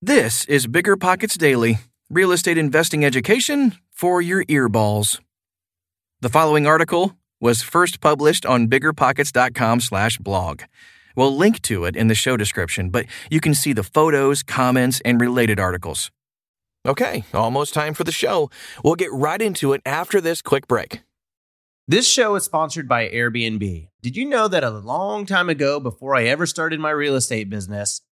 This is Bigger Pockets Daily, real estate investing education for your earballs. The following article was first published on biggerpockets.com/blog. We'll link to it in the show description, but you can see the photos, comments, and related articles. Okay, almost time for the show. We'll get right into it after this quick break. This show is sponsored by Airbnb. Did you know that a long time ago, before I ever started my real estate business,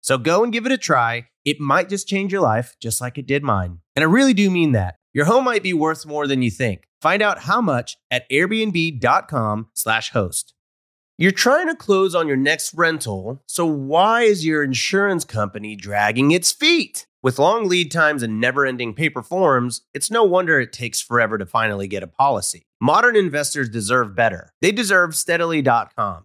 So go and give it a try. It might just change your life, just like it did mine. And I really do mean that. Your home might be worth more than you think. Find out how much at airbnb.com/slash host. You're trying to close on your next rental, so why is your insurance company dragging its feet? With long lead times and never ending paper forms, it's no wonder it takes forever to finally get a policy. Modern investors deserve better. They deserve steadily.com.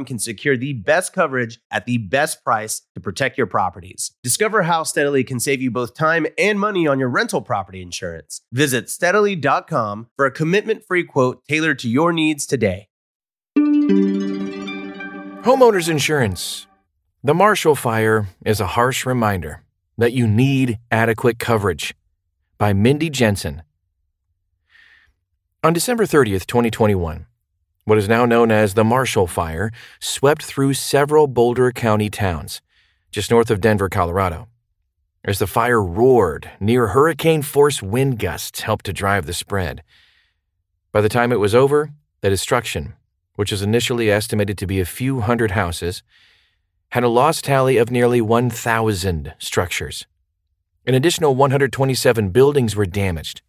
can secure the best coverage at the best price to protect your properties. Discover how Steadily can save you both time and money on your rental property insurance. Visit steadily.com for a commitment free quote tailored to your needs today. Homeowners insurance. The Marshall Fire is a harsh reminder that you need adequate coverage. By Mindy Jensen. On December 30th, 2021, what is now known as the Marshall Fire swept through several Boulder County towns, just north of Denver, Colorado. As the fire roared, near hurricane force wind gusts helped to drive the spread. By the time it was over, the destruction, which was initially estimated to be a few hundred houses, had a loss tally of nearly 1,000 structures. An additional 127 buildings were damaged,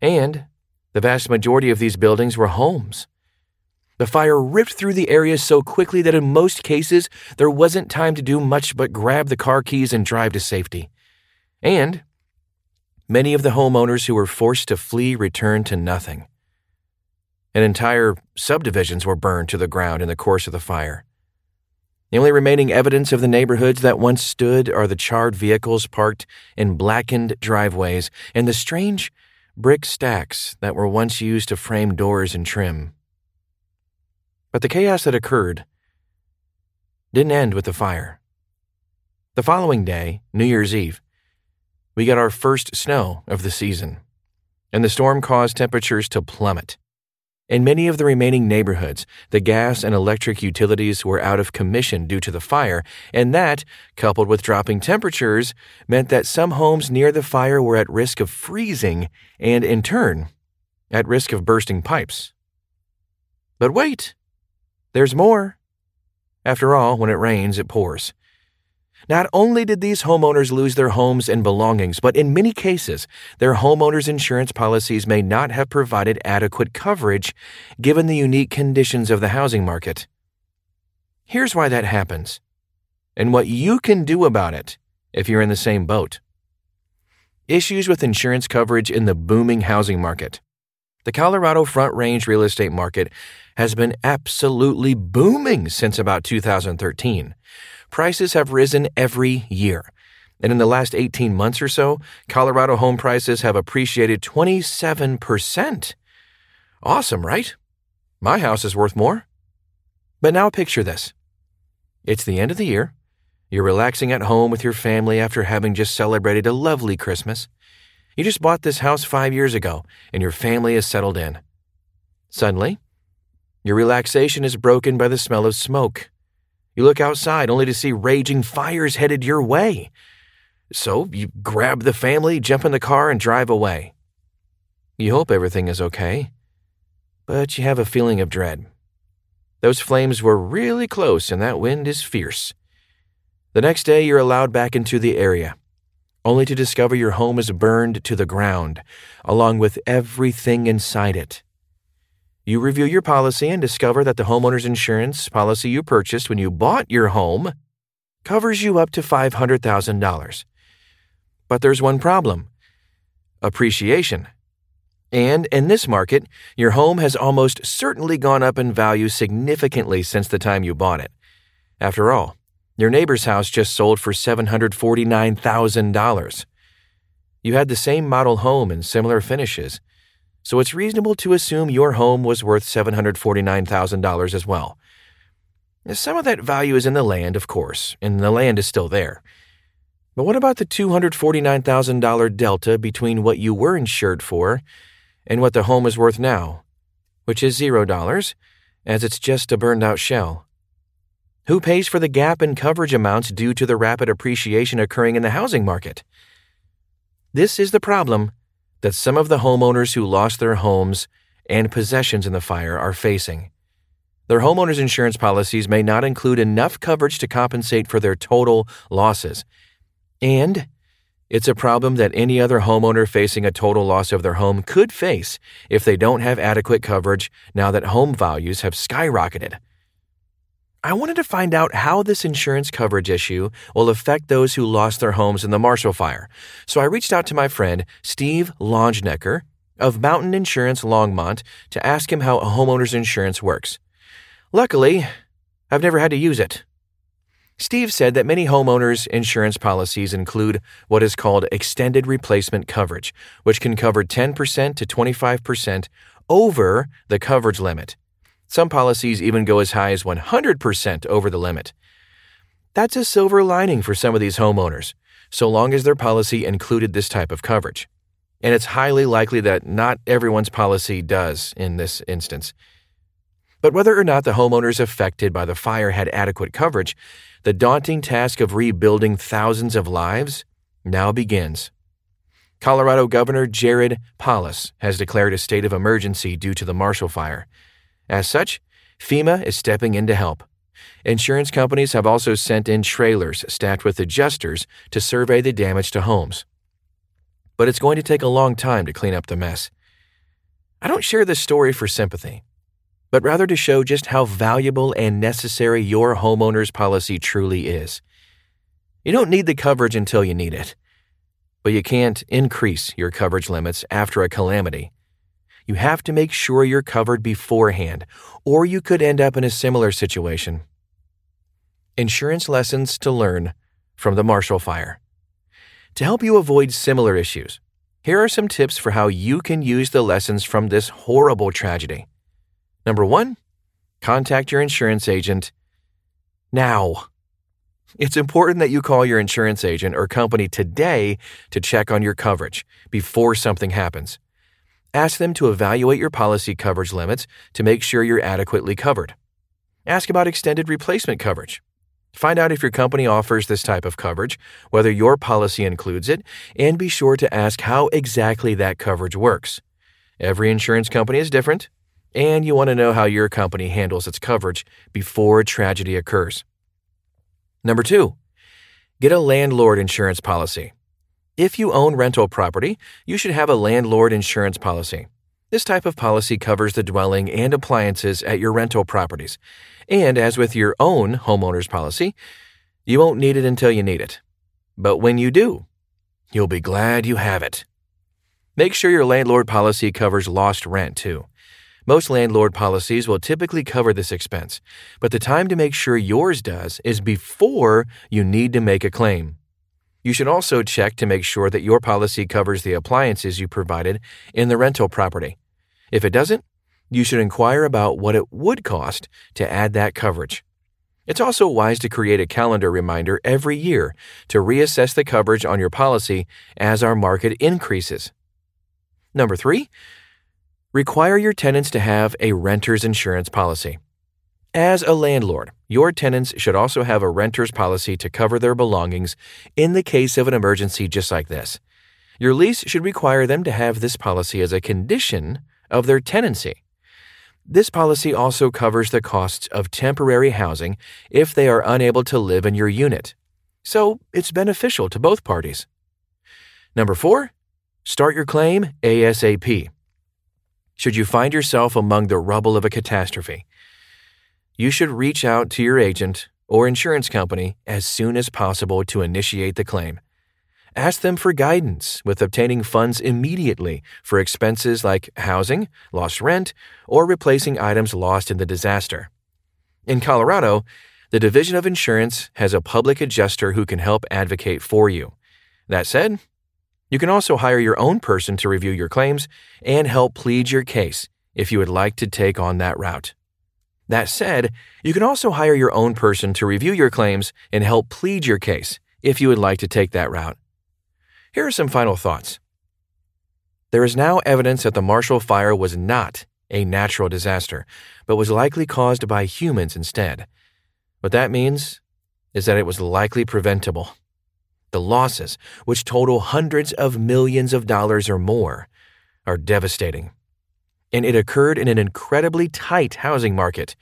and the vast majority of these buildings were homes. The fire ripped through the area so quickly that in most cases there wasn't time to do much but grab the car keys and drive to safety. And many of the homeowners who were forced to flee returned to nothing. And entire subdivisions were burned to the ground in the course of the fire. The only remaining evidence of the neighborhoods that once stood are the charred vehicles parked in blackened driveways and the strange brick stacks that were once used to frame doors and trim. But the chaos that occurred didn't end with the fire. The following day, New Year's Eve, we got our first snow of the season, and the storm caused temperatures to plummet. In many of the remaining neighborhoods, the gas and electric utilities were out of commission due to the fire, and that, coupled with dropping temperatures, meant that some homes near the fire were at risk of freezing and, in turn, at risk of bursting pipes. But wait! There's more. After all, when it rains, it pours. Not only did these homeowners lose their homes and belongings, but in many cases, their homeowners' insurance policies may not have provided adequate coverage given the unique conditions of the housing market. Here's why that happens, and what you can do about it if you're in the same boat. Issues with insurance coverage in the booming housing market. The Colorado Front Range real estate market has been absolutely booming since about 2013. Prices have risen every year. And in the last 18 months or so, Colorado home prices have appreciated 27%. Awesome, right? My house is worth more. But now picture this it's the end of the year, You're relaxing at home with your family after having just celebrated a lovely Christmas. You just bought this house five years ago, and your family is settled in. Suddenly, your relaxation is broken by the smell of smoke. You look outside only to see raging fires headed your way. So you grab the family, jump in the car, and drive away. You hope everything is okay, but you have a feeling of dread. Those flames were really close, and that wind is fierce. The next day, you're allowed back into the area, only to discover your home is burned to the ground, along with everything inside it. You review your policy and discover that the homeowner's insurance policy you purchased when you bought your home covers you up to $500,000. But there's one problem appreciation. And in this market, your home has almost certainly gone up in value significantly since the time you bought it. After all, your neighbor's house just sold for $749,000. You had the same model home and similar finishes, so it's reasonable to assume your home was worth $749,000 as well. Some of that value is in the land, of course, and the land is still there. But what about the $249,000 delta between what you were insured for and what the home is worth now, which is $0, as it's just a burned out shell? Who pays for the gap in coverage amounts due to the rapid appreciation occurring in the housing market? This is the problem that some of the homeowners who lost their homes and possessions in the fire are facing. Their homeowners insurance policies may not include enough coverage to compensate for their total losses. And it's a problem that any other homeowner facing a total loss of their home could face if they don't have adequate coverage now that home values have skyrocketed. I wanted to find out how this insurance coverage issue will affect those who lost their homes in the Marshall Fire. So I reached out to my friend Steve Longenecker of Mountain Insurance Longmont to ask him how a homeowner's insurance works. Luckily, I've never had to use it. Steve said that many homeowners' insurance policies include what is called extended replacement coverage, which can cover 10% to 25% over the coverage limit. Some policies even go as high as 100% over the limit. That's a silver lining for some of these homeowners, so long as their policy included this type of coverage. And it's highly likely that not everyone's policy does in this instance. But whether or not the homeowners affected by the fire had adequate coverage, the daunting task of rebuilding thousands of lives now begins. Colorado Governor Jared Polis has declared a state of emergency due to the Marshall Fire. As such, FEMA is stepping in to help. Insurance companies have also sent in trailers staffed with adjusters to survey the damage to homes. But it's going to take a long time to clean up the mess. I don't share this story for sympathy, but rather to show just how valuable and necessary your homeowner's policy truly is. You don't need the coverage until you need it, but you can't increase your coverage limits after a calamity you have to make sure you're covered beforehand, or you could end up in a similar situation. Insurance lessons to learn from the Marshall Fire. To help you avoid similar issues, here are some tips for how you can use the lessons from this horrible tragedy. Number one, contact your insurance agent now. It's important that you call your insurance agent or company today to check on your coverage before something happens. Ask them to evaluate your policy coverage limits to make sure you're adequately covered. Ask about extended replacement coverage. Find out if your company offers this type of coverage, whether your policy includes it, and be sure to ask how exactly that coverage works. Every insurance company is different, and you want to know how your company handles its coverage before a tragedy occurs. Number two, get a landlord insurance policy. If you own rental property, you should have a landlord insurance policy. This type of policy covers the dwelling and appliances at your rental properties. And as with your own homeowner's policy, you won't need it until you need it. But when you do, you'll be glad you have it. Make sure your landlord policy covers lost rent, too. Most landlord policies will typically cover this expense, but the time to make sure yours does is before you need to make a claim. You should also check to make sure that your policy covers the appliances you provided in the rental property. If it doesn't, you should inquire about what it would cost to add that coverage. It's also wise to create a calendar reminder every year to reassess the coverage on your policy as our market increases. Number three, require your tenants to have a renter's insurance policy. As a landlord, your tenants should also have a renter's policy to cover their belongings in the case of an emergency just like this. Your lease should require them to have this policy as a condition of their tenancy. This policy also covers the costs of temporary housing if they are unable to live in your unit. So it's beneficial to both parties. Number four, start your claim ASAP. Should you find yourself among the rubble of a catastrophe, you should reach out to your agent or insurance company as soon as possible to initiate the claim. Ask them for guidance with obtaining funds immediately for expenses like housing, lost rent, or replacing items lost in the disaster. In Colorado, the Division of Insurance has a public adjuster who can help advocate for you. That said, you can also hire your own person to review your claims and help plead your case if you would like to take on that route. That said, you can also hire your own person to review your claims and help plead your case if you would like to take that route. Here are some final thoughts. There is now evidence that the Marshall Fire was not a natural disaster, but was likely caused by humans instead. What that means is that it was likely preventable. The losses, which total hundreds of millions of dollars or more, are devastating. And it occurred in an incredibly tight housing market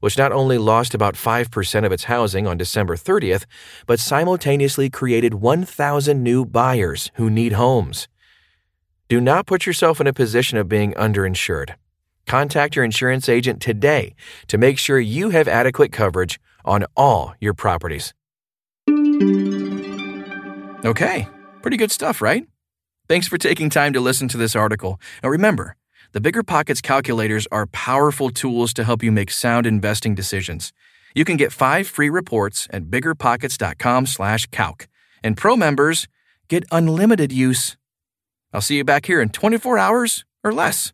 which not only lost about 5% of its housing on December 30th, but simultaneously created 1,000 new buyers who need homes. Do not put yourself in a position of being underinsured. Contact your insurance agent today to make sure you have adequate coverage on all your properties. Okay, pretty good stuff, right? Thanks for taking time to listen to this article. Now remember, the Bigger Pockets calculators are powerful tools to help you make sound investing decisions. You can get five free reports at biggerpockets.com/calc, and pro members get unlimited use. I'll see you back here in 24 hours or less.